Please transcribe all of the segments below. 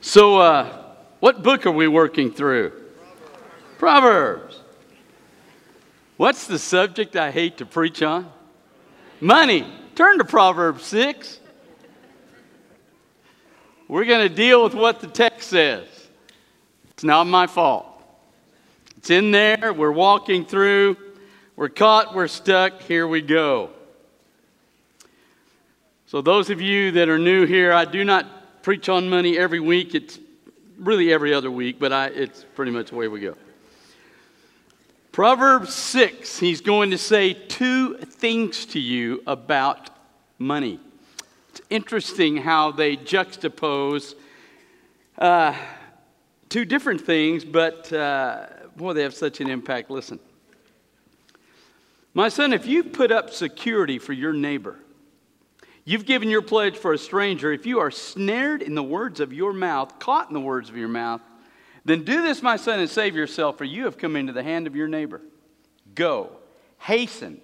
So, uh, what book are we working through? Proverbs. What's the subject I hate to preach on? Money. Turn to Proverbs 6. We're going to deal with what the text says. It's not my fault. It's in there. We're walking through. We're caught. We're stuck. Here we go. So, those of you that are new here, I do not preach on money every week. It's really every other week, but I, it's pretty much the way we go. Proverbs 6, he's going to say two things to you about money. It's interesting how they juxtapose uh, two different things, but uh, boy, they have such an impact. Listen. My son, if you put up security for your neighbor, you've given your pledge for a stranger, if you are snared in the words of your mouth, caught in the words of your mouth, then do this, my son, and save yourself, for you have come into the hand of your neighbor. Go, hasten,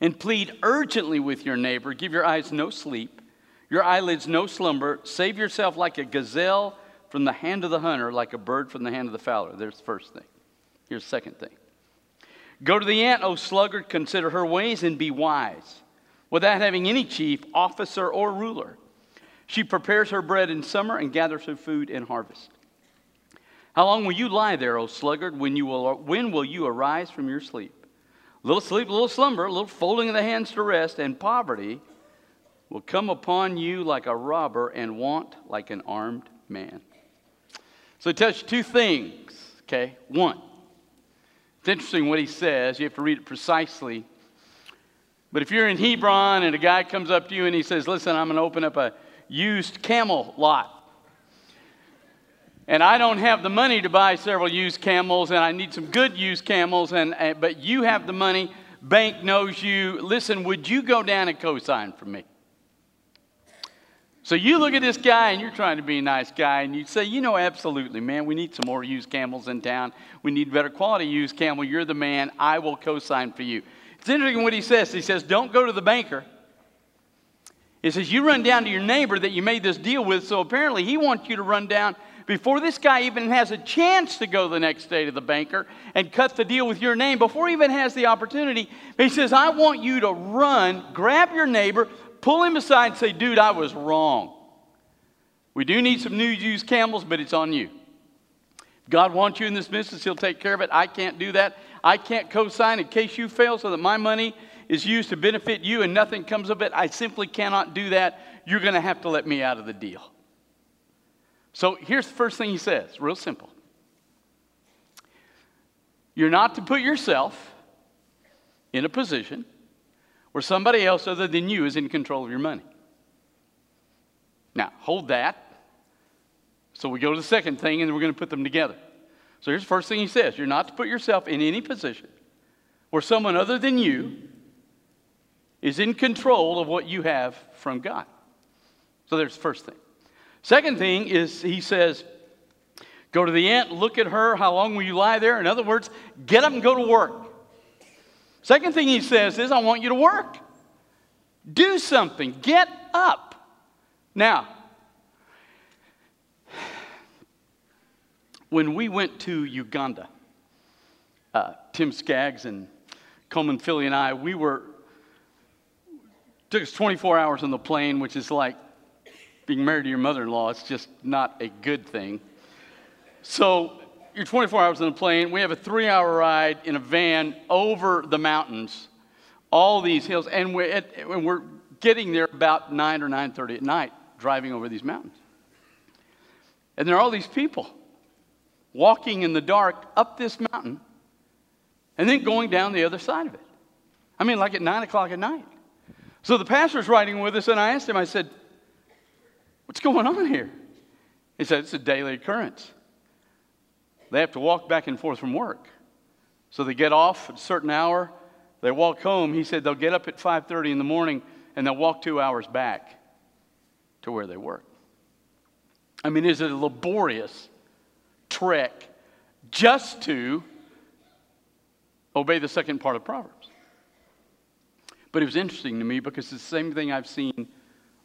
and plead urgently with your neighbor. Give your eyes no sleep, your eyelids no slumber. Save yourself like a gazelle from the hand of the hunter, like a bird from the hand of the fowler. There's the first thing. Here's the second thing. Go to the ant, O sluggard, consider her ways and be wise, without having any chief, officer, or ruler. She prepares her bread in summer and gathers her food in harvest. How long will you lie there, O sluggard? When, you will, when will you arise from your sleep? A little sleep, a little slumber, a little folding of the hands to rest, and poverty will come upon you like a robber and want like an armed man. So it tells you two things, okay? One, it's interesting what he says. You have to read it precisely. But if you're in Hebron and a guy comes up to you and he says, Listen, I'm going to open up a used camel lot and I don't have the money to buy several used camels, and I need some good used camels, and, and but you have the money. Bank knows you. Listen, would you go down and co-sign for me? So you look at this guy and you're trying to be a nice guy, and you say, you know, absolutely, man, we need some more used camels in town. We need better quality used camel. You're the man. I will co-sign for you. It's interesting what he says. He says, don't go to the banker. He says, you run down to your neighbor that you made this deal with. So apparently he wants you to run down before this guy even has a chance to go the next day to the banker and cut the deal with your name, before he even has the opportunity, he says, I want you to run, grab your neighbor, pull him aside, and say, Dude, I was wrong. We do need some new used camels, but it's on you. God wants you in this business, He'll take care of it. I can't do that. I can't co sign in case you fail so that my money is used to benefit you and nothing comes of it. I simply cannot do that. You're going to have to let me out of the deal. So here's the first thing he says, real simple. You're not to put yourself in a position where somebody else other than you is in control of your money. Now, hold that. So we go to the second thing and we're going to put them together. So here's the first thing he says You're not to put yourself in any position where someone other than you is in control of what you have from God. So there's the first thing. Second thing is he says, Go to the ant, look at her, how long will you lie there? In other words, get up and go to work. Second thing he says is, I want you to work. Do something, get up. Now, when we went to Uganda, uh, Tim Skaggs and Coleman Philly and I, we were, took us 24 hours on the plane, which is like being married to your mother in law, it's just not a good thing. So you're 24 hours on the plane. We have a three hour ride in a van over the mountains, all these hills, and we're, at, and we're getting there about 9 or 9.30 at night, driving over these mountains. And there are all these people walking in the dark up this mountain and then going down the other side of it. I mean, like at 9 o'clock at night. So the pastor's riding with us, and I asked him, I said, What's going on here? He said, It's a daily occurrence. They have to walk back and forth from work. So they get off at a certain hour, they walk home. He said they'll get up at 5:30 in the morning and they'll walk two hours back to where they work. I mean, is it a laborious trek just to obey the second part of Proverbs? But it was interesting to me because it's the same thing I've seen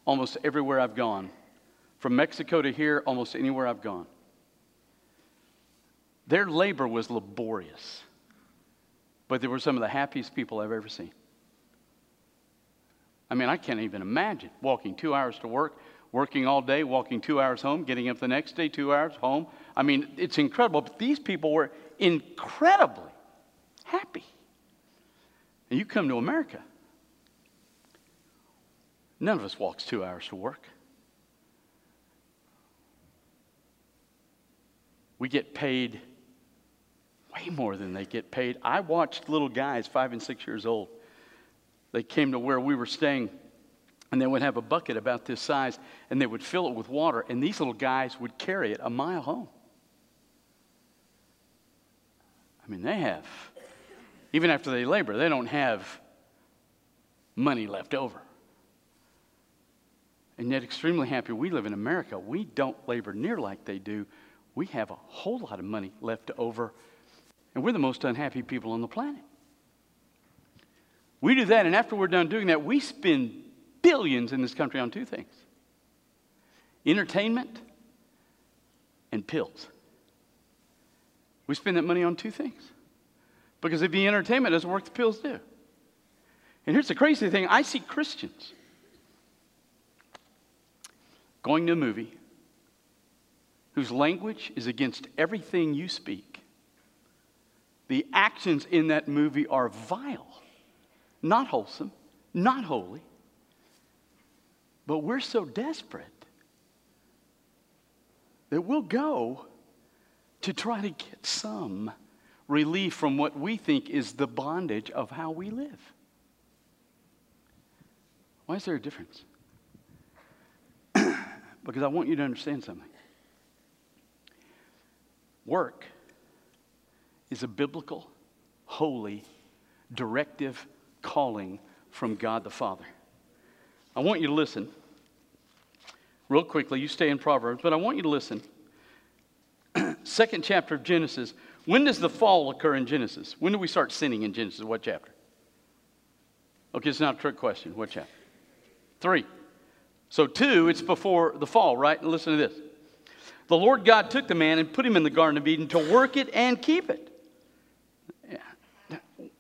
almost everywhere I've gone from Mexico to here, almost anywhere I've gone. Their labor was laborious, but they were some of the happiest people I've ever seen. I mean, I can't even imagine walking two hours to work, working all day, walking two hours home, getting up the next day, two hours home. I mean, it's incredible. But these people were incredibly happy. And you come to America, none of us walks two hours to work. We get paid way more than they get paid. I watched little guys, five and six years old. They came to where we were staying, and they would have a bucket about this size, and they would fill it with water, and these little guys would carry it a mile home. I mean, they have, even after they labor, they don't have money left over. And yet, extremely happy we live in America. We don't labor near like they do. We have a whole lot of money left over, and we're the most unhappy people on the planet. We do that, and after we're done doing that, we spend billions in this country on two things entertainment and pills. We spend that money on two things. Because if the entertainment doesn't work, the pills do. And here's the crazy thing I see Christians going to a movie whose language is against everything you speak. The actions in that movie are vile not wholesome, not holy. But we're so desperate that we'll go to try to get some relief from what we think is the bondage of how we live. Why is there a difference? because I want you to understand something. Work is a biblical, holy, directive calling from God the Father. I want you to listen. Real quickly, you stay in Proverbs, but I want you to listen. Second chapter of Genesis. When does the fall occur in Genesis? When do we start sinning in Genesis? What chapter? Okay, it's not a trick question. What chapter? Three. So, two, it's before the fall, right? listen to this. The Lord God took the man and put him in the Garden of Eden to work it and keep it.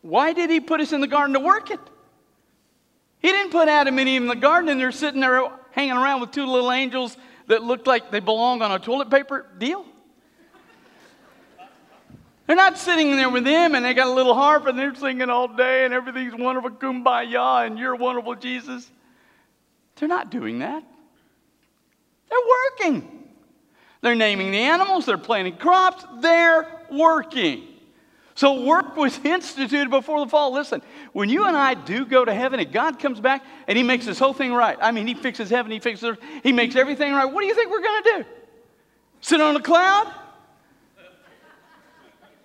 Why did he put us in the garden to work it? He didn't put Adam and Eve in the garden and they're sitting there hanging around with two little angels that looked like they belong on a toilet paper deal. They're not sitting there with them and they got a little harp and they're singing all day and everything's wonderful, kumbaya, and you're wonderful, Jesus. They're not doing that. They're working. They're naming the animals, they're planting crops, they're working. So work was instituted before the fall. Listen, when you and I do go to heaven and God comes back and he makes this whole thing right. I mean, he fixes heaven, he fixes earth, he makes everything right. What do you think we're going to do? Sit on a cloud?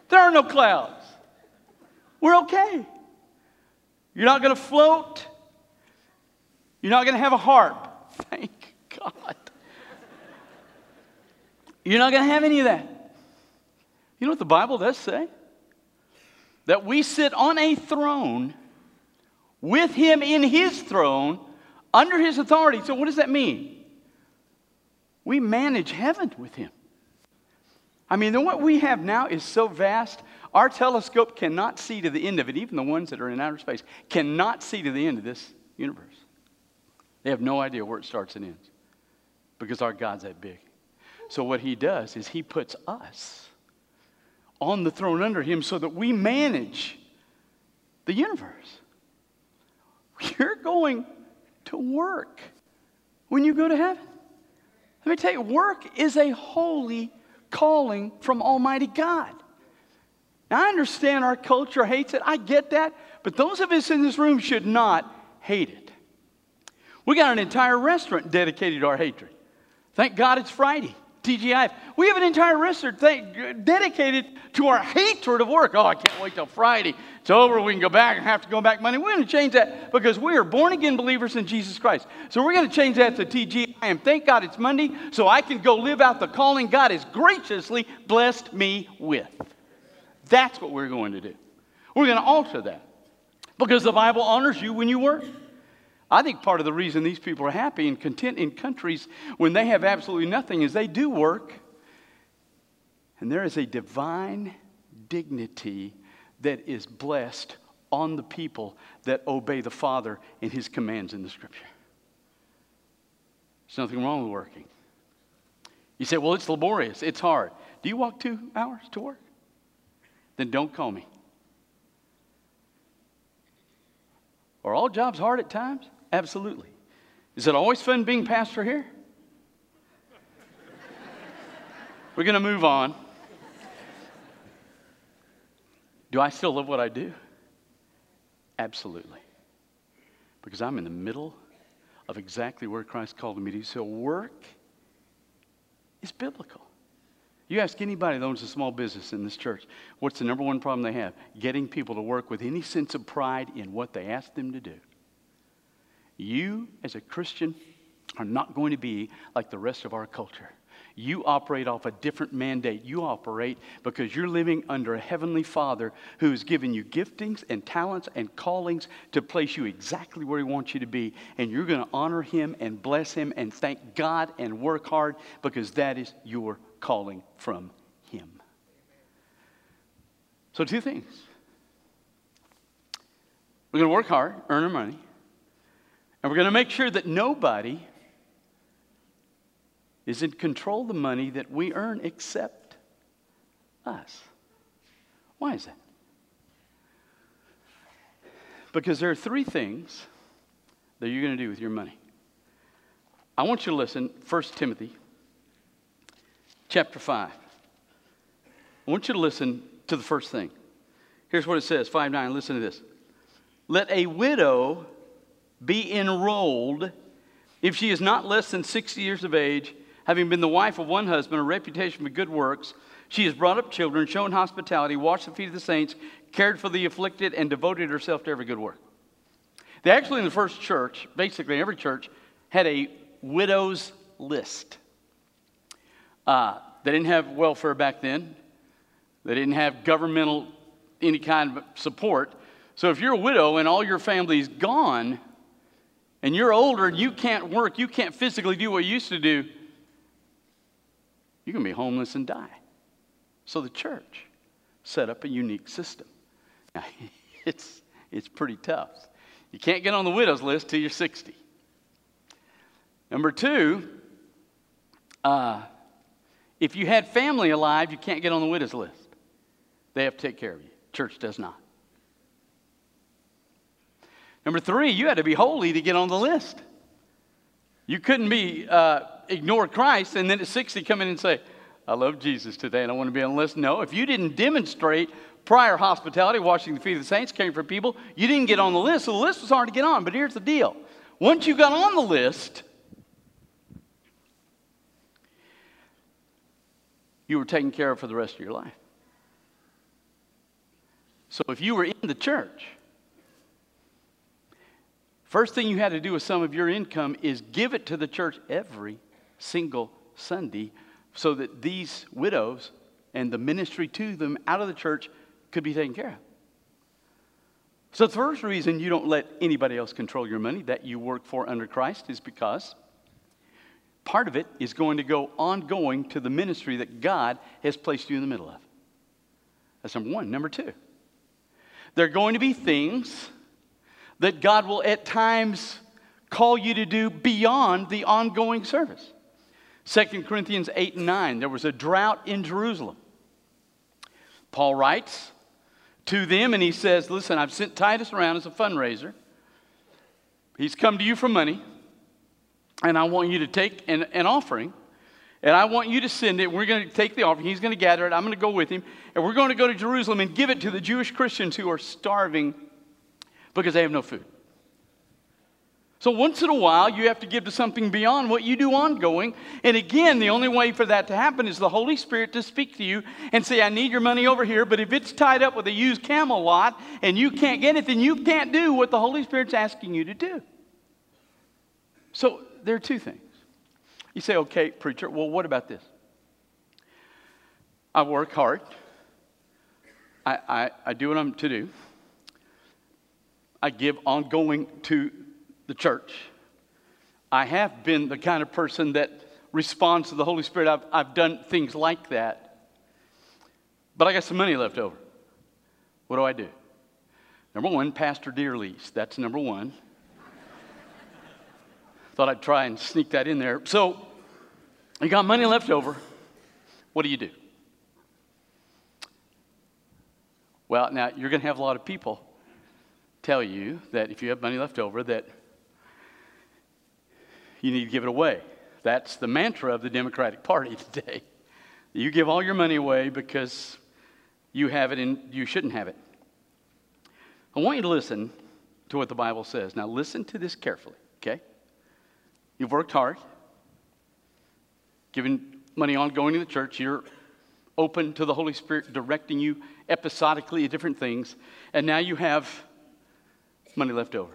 There are no clouds. We're okay. You're not going to float. You're not going to have a harp. Thank God. You're not going to have any of that. You know what the Bible does say? That we sit on a throne with him in his throne under his authority. So, what does that mean? We manage heaven with him. I mean, what we have now is so vast, our telescope cannot see to the end of it. Even the ones that are in outer space cannot see to the end of this universe. They have no idea where it starts and ends because our God's that big. So, what he does is he puts us on the throne under him so that we manage the universe. You're going to work when you go to heaven. Let me tell you, work is a holy calling from Almighty God. Now, I understand our culture hates it. I get that. But those of us in this room should not hate it. We got an entire restaurant dedicated to our hatred. Thank God it's Friday. TGIF. We have an entire restaurant dedicated to our hatred of work. Oh, I can't wait till Friday. It's over. We can go back and have to go back Monday. We're going to change that because we are born again believers in Jesus Christ. So we're going to change that to. And thank God it's Monday so I can go live out the calling God has graciously blessed me with. That's what we're going to do. We're going to alter that because the Bible honors you when you work. I think part of the reason these people are happy and content in countries when they have absolutely nothing is they do work. And there is a divine dignity that is blessed on the people that obey the Father and His commands in the Scripture. There's nothing wrong with working. You say, well, it's laborious, it's hard. Do you walk two hours to work? Then don't call me. Are all jobs hard at times? Absolutely. Is it always fun being pastor here? We're going to move on. Do I still love what I do? Absolutely. Because I'm in the middle of exactly where Christ called me to. So work is biblical. You ask anybody that owns a small business in this church, what's the number one problem they have? Getting people to work with any sense of pride in what they ask them to do. You, as a Christian, are not going to be like the rest of our culture. You operate off a different mandate. You operate because you're living under a heavenly Father who has given you giftings and talents and callings to place you exactly where He wants you to be. And you're going to honor Him and bless Him and thank God and work hard because that is your calling from Him. So, two things. We're going to work hard, earn our money, and we're going to make sure that nobody is in control of the money that we earn except us. Why is that? Because there are three things that you're going to do with your money. I want you to listen, 1 Timothy chapter 5. I want you to listen to the first thing. Here's what it says 5 9. Listen to this. Let a widow be enrolled if she is not less than 60 years of age having been the wife of one husband, a reputation for good works. She has brought up children, shown hospitality, washed the feet of the saints, cared for the afflicted, and devoted herself to every good work. They actually, in the first church, basically every church, had a widow's list. Uh, they didn't have welfare back then. They didn't have governmental, any kind of support. So if you're a widow and all your family's gone, and you're older and you can't work, you can't physically do what you used to do, you're going to be homeless and die. So the church set up a unique system. Now, it's, it's pretty tough. You can't get on the widow's list till you're 60. Number two, uh, if you had family alive, you can't get on the widow's list. They have to take care of you. Church does not. Number three, you had to be holy to get on the list. You couldn't be uh, ignore Christ and then at 60 come in and say, I love Jesus today and I want to be on the list. No, if you didn't demonstrate prior hospitality, washing the feet of the saints, caring for people, you didn't get on the list. So the list was hard to get on. But here's the deal once you got on the list, you were taken care of for the rest of your life. So if you were in the church, first thing you had to do with some of your income is give it to the church every single Sunday so that these widows and the ministry to them out of the church could be taken care of. So, the first reason you don't let anybody else control your money that you work for under Christ is because part of it is going to go ongoing to the ministry that God has placed you in the middle of. That's number one. Number two, there are going to be things that God will at times call you to do beyond the ongoing service. 2 Corinthians 8 and 9, there was a drought in Jerusalem. Paul writes to them and he says, Listen, I've sent Titus around as a fundraiser. He's come to you for money, and I want you to take an, an offering, and I want you to send it. We're going to take the offering. He's going to gather it. I'm going to go with him, and we're going to go to Jerusalem and give it to the Jewish Christians who are starving because they have no food. So once in a while, you have to give to something beyond what you do ongoing. And again, the only way for that to happen is the Holy Spirit to speak to you and say, I need your money over here. But if it's tied up with a used camel lot and you can't get it, then you can't do what the Holy Spirit's asking you to do. So there are two things. You say, okay, preacher, well, what about this? I work hard. I, I, I do what I'm to do. I give ongoing to the church. I have been the kind of person that responds to the Holy Spirit. I've, I've done things like that. But I got some money left over. What do I do? Number one, Pastor Deer lease. That's number one. Thought I'd try and sneak that in there. So, you got money left over. What do you do? Well, now you're going to have a lot of people tell you that if you have money left over, that you need to give it away. That's the mantra of the Democratic Party today. You give all your money away because you have it and you shouldn't have it. I want you to listen to what the Bible says. Now, listen to this carefully, okay? You've worked hard, given money on going to the church. You're open to the Holy Spirit directing you episodically at different things, and now you have money left over.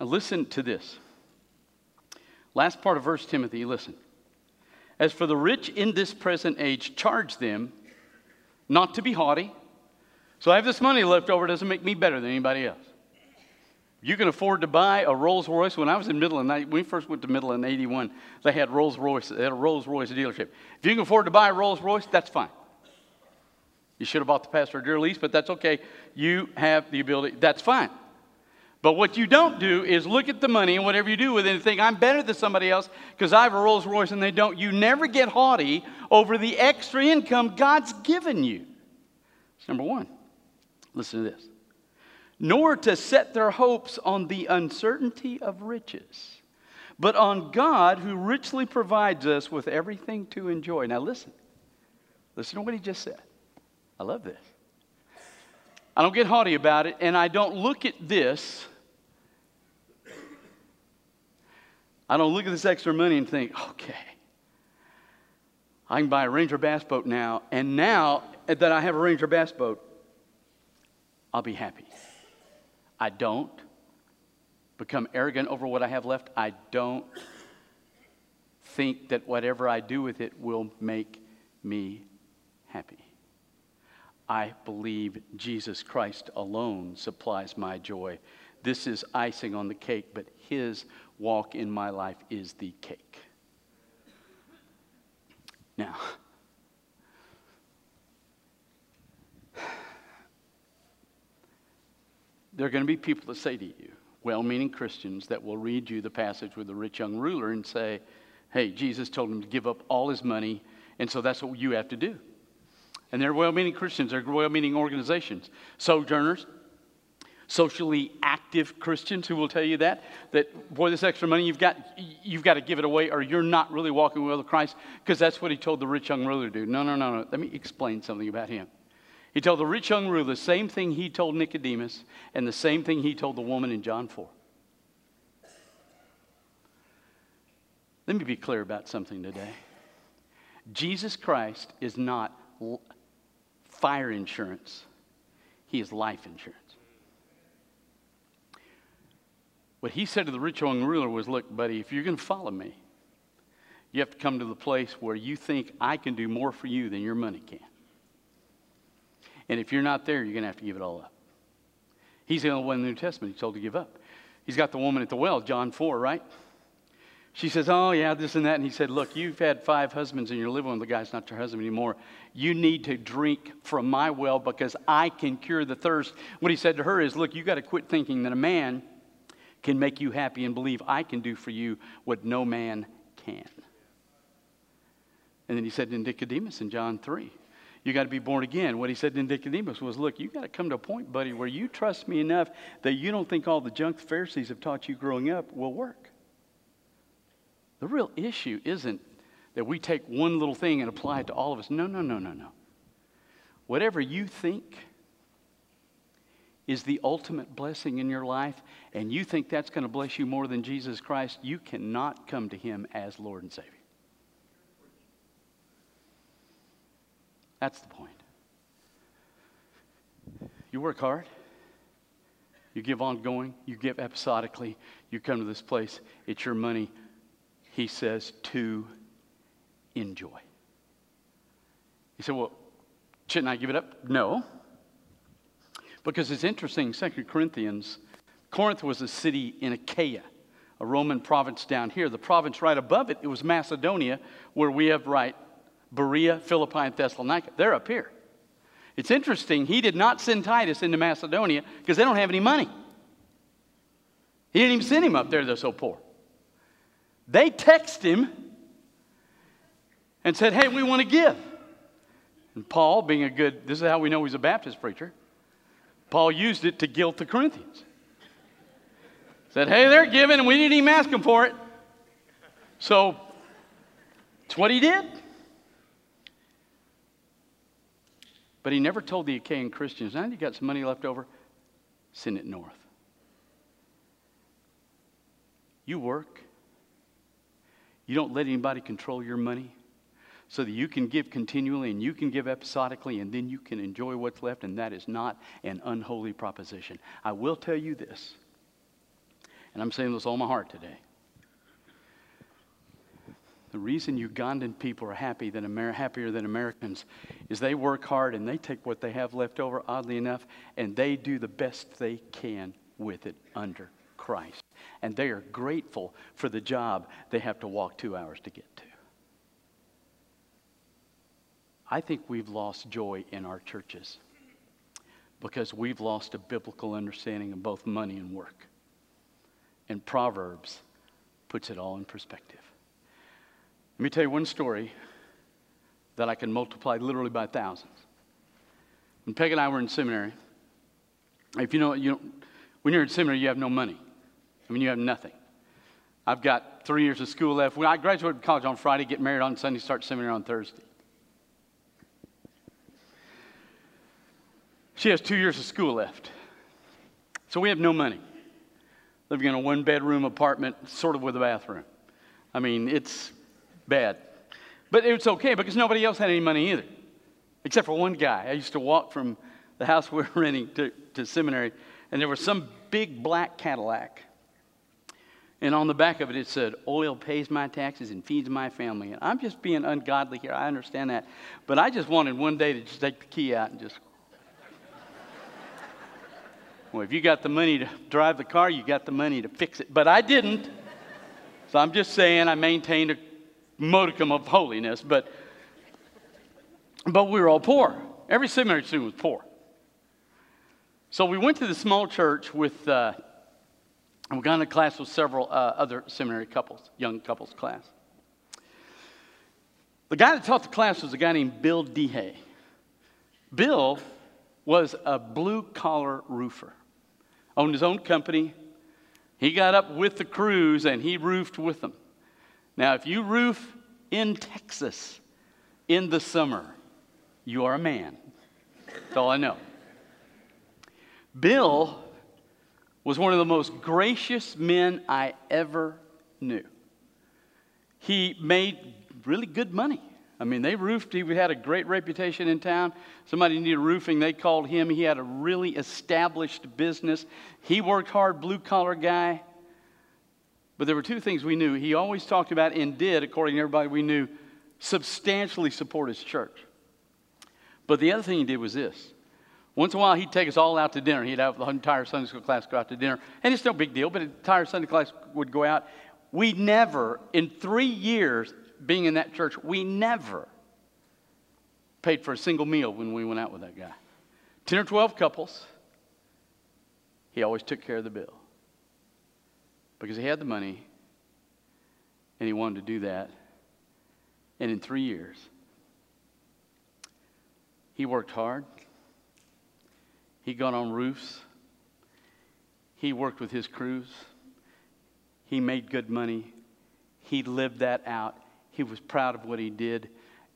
Now, listen to this. Last part of 1 Timothy, listen. As for the rich in this present age, charge them not to be haughty. So I have this money left over, doesn't make me better than anybody else. You can afford to buy a Rolls Royce. When I was in Midland, when we first went to Midland in 81, they had Rolls Royce, they had a Rolls Royce dealership. If you can afford to buy a Rolls Royce, that's fine. You should have bought the Pastor Deer lease, but that's okay. You have the ability, that's fine. But what you don't do is look at the money and whatever you do with it and think, I'm better than somebody else because I have a Rolls Royce and they don't. You never get haughty over the extra income God's given you. It's number one. Listen to this. Nor to set their hopes on the uncertainty of riches, but on God who richly provides us with everything to enjoy. Now listen. Listen to what he just said. I love this. I don't get haughty about it, and I don't look at this I don't look at this extra money and think, okay, I can buy a Ranger bass boat now, and now that I have a Ranger bass boat, I'll be happy. I don't become arrogant over what I have left. I don't think that whatever I do with it will make me happy. I believe Jesus Christ alone supplies my joy. This is icing on the cake, but His walk in my life is the cake. Now, there are going to be people that say to you, well meaning Christians, that will read you the passage with the rich young ruler and say, hey, Jesus told him to give up all his money, and so that's what you have to do. And they're well meaning Christians, they're well meaning organizations. Sojourners, socially active Christians who will tell you that, that, boy, this extra money, you've got, you've got to give it away or you're not really walking with Christ because that's what he told the rich young ruler to do. No, no, no, no. Let me explain something about him. He told the rich young ruler the same thing he told Nicodemus and the same thing he told the woman in John 4. Let me be clear about something today. Jesus Christ is not fire insurance, he is life insurance. What he said to the rich young ruler was, Look, buddy, if you're going to follow me, you have to come to the place where you think I can do more for you than your money can. And if you're not there, you're going to have to give it all up. He's the only one in the New Testament he's told to give up. He's got the woman at the well, John 4, right? She says, Oh, yeah, this and that. And he said, Look, you've had five husbands and you're living with the guy's not your husband anymore. You need to drink from my well because I can cure the thirst. What he said to her is, Look, you got to quit thinking that a man can make you happy and believe I can do for you what no man can. And then he said to Nicodemus in John 3, you got to be born again. What he said to Nicodemus was, look, you got to come to a point, buddy, where you trust me enough that you don't think all the junk the Pharisees have taught you growing up will work. The real issue isn't that we take one little thing and apply it to all of us. No, no, no, no, no. Whatever you think is the ultimate blessing in your life, and you think that's going to bless you more than Jesus Christ, you cannot come to Him as Lord and Savior. That's the point. You work hard, you give ongoing, you give episodically, you come to this place, it's your money, He says, to enjoy. You say, well, shouldn't I give it up? No. Because it's interesting, 2 Corinthians Corinth was a city in Achaia, a Roman province down here. The province right above it, it was Macedonia, where we have right Berea, Philippi, and Thessalonica. They're up here. It's interesting, he did not send Titus into Macedonia because they don't have any money. He didn't even send him up there, they're so poor. They text him and said, Hey, we want to give. And Paul, being a good, this is how we know he's a Baptist preacher, Paul used it to guilt the Corinthians. Said, Hey, they're giving, and we didn't even ask them for it. So, it's what he did. But he never told the Achaean Christians, now you got some money left over, send it north. You work. You don't let anybody control your money so that you can give continually and you can give episodically and then you can enjoy what's left, and that is not an unholy proposition. I will tell you this, and I'm saying this all my heart today. The reason Ugandan people are happy than Amer- happier than Americans is they work hard and they take what they have left over, oddly enough, and they do the best they can with it under Christ. And they are grateful for the job they have to walk two hours to get to. I think we've lost joy in our churches because we've lost a biblical understanding of both money and work. And Proverbs puts it all in perspective. Let me tell you one story that I can multiply literally by thousands. When Peg and I were in seminary, if you know, you know, when you're in seminary, you have no money. I mean, you have nothing. I've got three years of school left. When I graduated college on Friday, get married on Sunday, start seminary on Thursday. She has two years of school left. So we have no money. Living in a one bedroom apartment, sort of with a bathroom. I mean, it's bad. But it's okay because nobody else had any money either, except for one guy. I used to walk from the house we were renting to, to seminary, and there was some big black Cadillac. And on the back of it, it said, Oil pays my taxes and feeds my family. And I'm just being ungodly here. I understand that. But I just wanted one day to just take the key out and just. well, if you got the money to drive the car, you got the money to fix it. But I didn't. So I'm just saying I maintained a modicum of holiness, but, but we were all poor. Every seminary student was poor. So we went to the small church with, uh, we got in a class with several uh, other seminary couples, young couples class. The guy that taught the class was a guy named Bill Dehay. Bill was a blue collar roofer, owned his own company. He got up with the crews and he roofed with them. Now, if you roof in Texas in the summer, you are a man. That's all I know. Bill was one of the most gracious men I ever knew. He made really good money. I mean, they roofed, he had a great reputation in town. Somebody needed roofing, they called him. He had a really established business. He worked hard, blue collar guy. But there were two things we knew. He always talked about and did, according to everybody we knew, substantially support his church. But the other thing he did was this. Once in a while, he'd take us all out to dinner. He'd have the entire Sunday school class go out to dinner. And it's no big deal, but the entire Sunday class would go out. We never, in three years being in that church, we never paid for a single meal when we went out with that guy. 10 or 12 couples, he always took care of the bill because he had the money and he wanted to do that. And in three years, he worked hard. He got on roofs. He worked with his crews. He made good money. He lived that out. He was proud of what he did.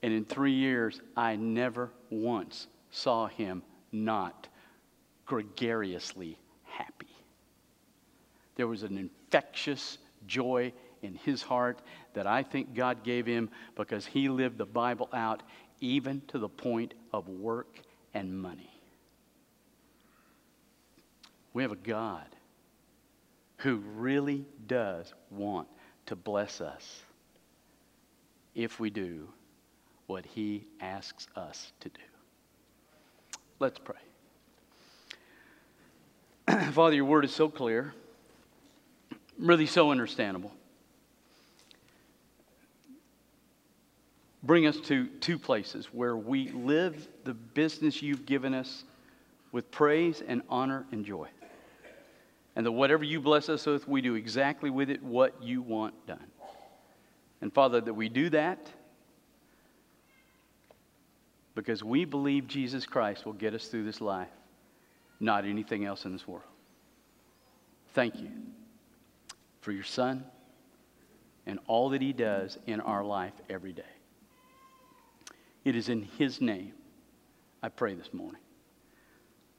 And in three years, I never once saw him not gregariously happy. There was an infectious joy in his heart that I think God gave him because he lived the Bible out even to the point of work and money. We have a God who really does want to bless us if we do what he asks us to do. Let's pray. Father, your word is so clear, really so understandable. Bring us to two places where we live the business you've given us with praise and honor and joy. And that whatever you bless us with, we do exactly with it what you want done. And Father, that we do that because we believe Jesus Christ will get us through this life, not anything else in this world. Thank you for your Son and all that He does in our life every day. It is in His name I pray this morning.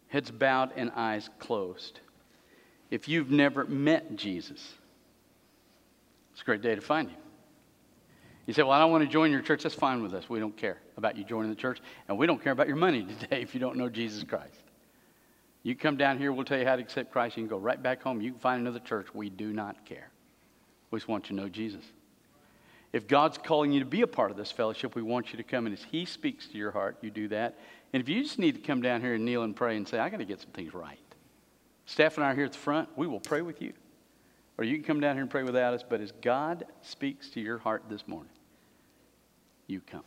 Heads bowed and eyes closed. If you've never met Jesus, it's a great day to find him. You say, Well, I don't want to join your church. That's fine with us. We don't care about you joining the church. And we don't care about your money today if you don't know Jesus Christ. You come down here, we'll tell you how to accept Christ. You can go right back home. You can find another church. We do not care. We just want you to know Jesus. If God's calling you to be a part of this fellowship, we want you to come. And as He speaks to your heart, you do that. And if you just need to come down here and kneel and pray and say, I got to get some things right, Steph and I are here at the front. We will pray with you. Or you can come down here and pray without us. But as God speaks to your heart this morning, you come.